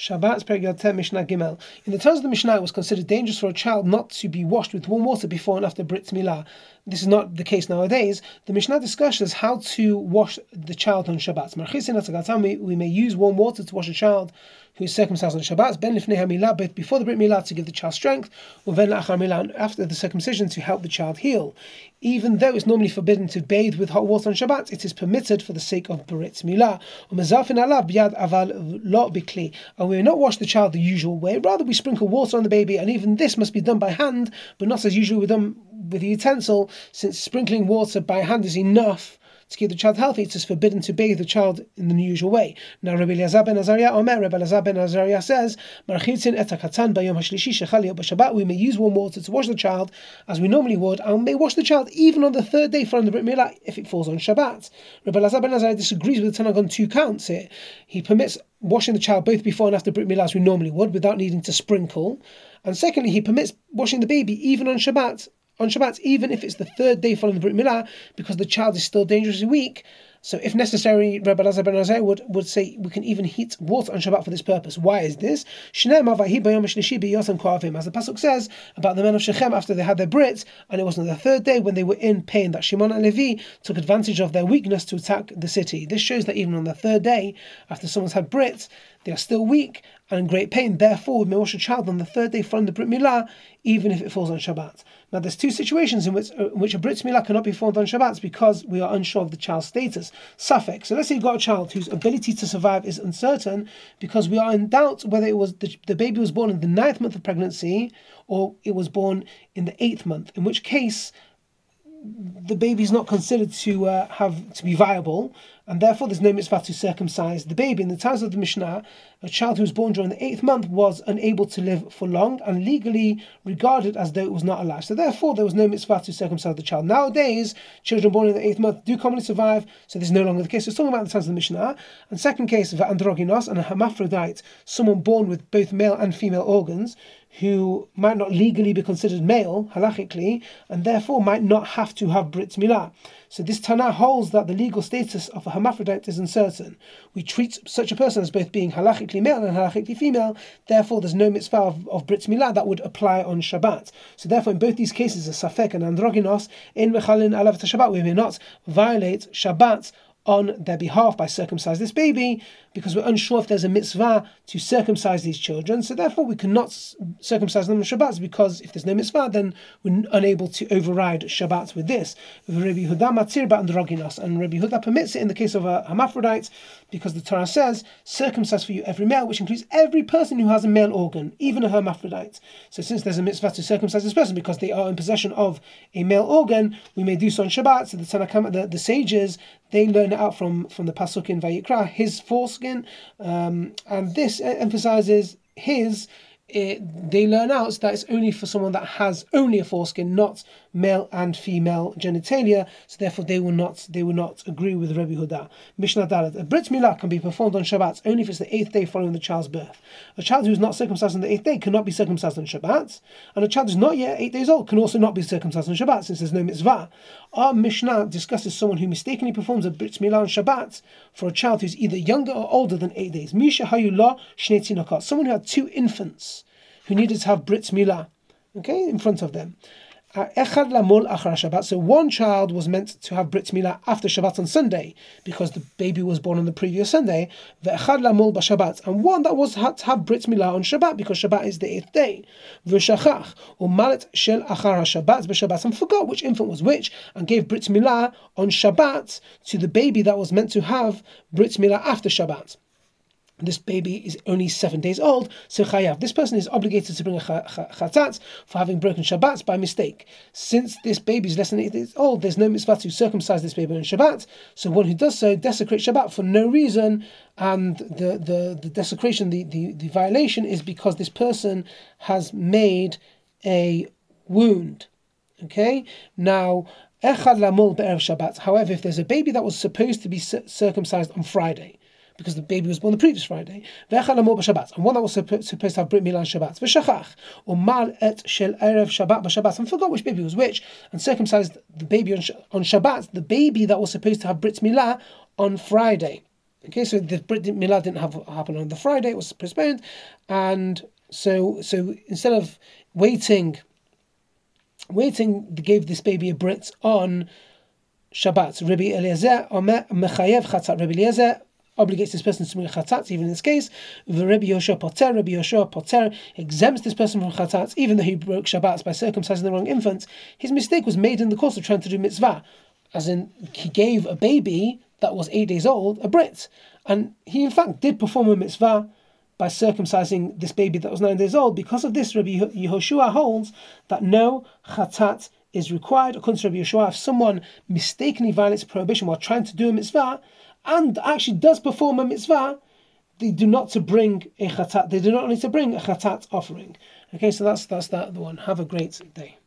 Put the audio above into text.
Shabbat Perek Yud Tet Mishnah Gimel. In the terms of the Mishnah, it was considered dangerous for a child not to be washed with warm water before and after Brit Milah. This is not the case nowadays. The Mishnah discusses how to wash the child on Shabbat. We may use warm water to wash a child who is circumcised on Shabbat, ben lifnei hamilah, before the brit milah to give the child strength, or ben milah, after the circumcision to help the child heal. Even though it's normally forbidden to bathe with hot water on Shabbat, it is permitted for the sake of brit milah. And we will not wash the child the usual way, rather we sprinkle water on the baby, and even this must be done by hand, but not as usual with them with a utensil, since sprinkling water by hand is enough to keep the child healthy, it is forbidden to bathe the child in the usual way. Now, Rabbi Elazar ben Azariah Omer, Rabbi Elazar ben Azariah says, et. We may use warm water to wash the child as we normally would, and may wash the child even on the third day following the Brit Milah if it falls on Shabbat. Rabbi Elazar ben Azariah disagrees with the Tana Kamma on two counts here. He permits washing the child both before and after Brit Milah as we normally would, without needing to sprinkle. And secondly, he permits washing the baby even on Shabbat on Shabbat, even if it's the third day following the Brit Milah, because the child is still dangerously weak. So, if necessary, Rabbi Lazar ben Azai would, would say we can even heat water on Shabbat for this purpose. Why is this? As the Pasuk says about the men of Shechem after they had their Brit, and it was on the third day when they were in pain that Shimon and Levi took advantage of their weakness to attack the city. This shows that even on the third day, after someone's had Brit, they are still weak and in great pain. Therefore, we may wash a child on the third day following the Brit Milah, even if it falls on Shabbat. Now, there's two situations in which, uh, in which a Brit Milah cannot be formed on Shabbat because we are unsure of the child's status. Safek. So let's say you've got a child whose ability to survive is uncertain because we are in doubt whether it was the, the baby was born in the ninth month of pregnancy or it was born in the eighth month, in which case the baby is not considered to uh, have to be viable, and therefore there's no mitzvah to circumcise the baby. In the times of the Mishnah, a child who was born during the eighth month was unable to live for long and legally regarded as though it was not alive. So therefore, there was no mitzvah to circumcise the child. Nowadays, children born in the eighth month do commonly survive, so this is no longer the case. So it's talking about the times of the Mishnah. And second case, of androgynos and a hermaphrodite, someone born with both male and female organs, who might not legally be considered male, halachically, and therefore might not have to have Brit Milah. So this Tana holds that the legal status of a hermaphrodite is uncertain. We treat such a person as both being halachically male and halachically female, therefore there's no mitzvah of, of Brit Milah that would apply on Shabbat. So therefore in both these cases, a Safek and Androgynos, in Mechalin Alav Shabbat, we may not violate Shabbat on their behalf by circumcise this baby because we're unsure if there's a mitzvah to circumcise these children. So therefore, we cannot circumcise them on Shabbat because if there's no mitzvah, then we're unable to override Shabbat with this. Rabbi Yehuda matir androgynos, and Rabbi Yehuda permits it in the case of uh, a hermaphrodite because the Torah says, "Circumcise for you every male," which includes every person who has a male organ, even a hermaphrodite. So since there's a mitzvah to circumcise this person because they are in possession of a male organ, we may do so on Shabbat. So the Tana Kamma, the, the sages, they learn it out from from the pasuk in Vayikra, his force foreskin, um, and this emphasizes his. It, they learn out that it's only for someone that has only a foreskin, not male and female genitalia, so therefore they will not they will not agree with Rabbi Yehuda. Mishnah Dalet. A Brit Milah can be performed on Shabbat only if it's the eighth day following the child's birth. A child who is not circumcised on the eighth day cannot be circumcised on Shabbat, and a child who is not yet eight days old can also not be circumcised on Shabbat since there's no mitzvah. Our Mishnah discusses someone who mistakenly performs a Brit Milah on Shabbat for a child who's either younger or older than eight days. Mi shehayu lo Shnei Someone who had two infants who needed to have Brit Milah, okay, in front of them. Echad lamul achar Shabbat. So one child was meant to have Brit Milah after Shabbat on Sunday because the baby was born on the previous Sunday. Ve'echad lamul b'Shabbat. And one that was had to have Brit Milah on Shabbat because Shabbat is the eighth day. V'shachach umalet shel achar Shabbat b'Shabbat and forgot which infant was which and gave Brit Milah on Shabbat to the baby that was meant to have Brit Milah after Shabbat this baby is only seven days old, so chayav. This person is obligated to bring a chatat for having broken Shabbat by mistake. Since this baby is less than eight days old, there's no mitzvah to circumcise this baby on Shabbat. So one who does so desecrates Shabbat for no reason, and the, the, the desecration, the, the, the violation is because this person has made a wound. Okay? Now, Echad lamul b'erev Shabbat. However, if there's a baby that was supposed to be circumcised on Friday, because the baby was born the previous Friday. And one that was supposed to have Brit Milah on Shabbat. V'shachach mal et shel erev Shabbat b'Shabbat and forgot which baby was which and circumcised the baby on, on Shabbat, the baby that was supposed to have Brit Milah on Friday. Okay, so the Brit Milah didn't have happen on the Friday; it was postponed, and so so instead of waiting, waiting, they gave this baby a Brit on Shabbat. Rabbi Eliezer mechayev chatat. Rabbi Eliezer obligates this person to bring chatat, even in this case. The Rabbi Yehoshua poter, Rabbi Yehoshua poter exempts this person from chatat, even though he broke Shabbat by circumcising the wrong infant. His mistake was made in the course of trying to do mitzvah, as in he gave a baby that was eight days old a brit, and he in fact did perform a mitzvah by circumcising this baby that was nine days old. Because of this, Rabbi Yehoshua holds that no chatat is required. According to Rabbi Yehoshua, if someone mistakenly violates prohibition while trying to do a mitzvah, and actually does perform a mitzvah, they do not to bring a chatat. They do not need to bring a chatat offering. Okay, so that's that's that the one. Have a great day.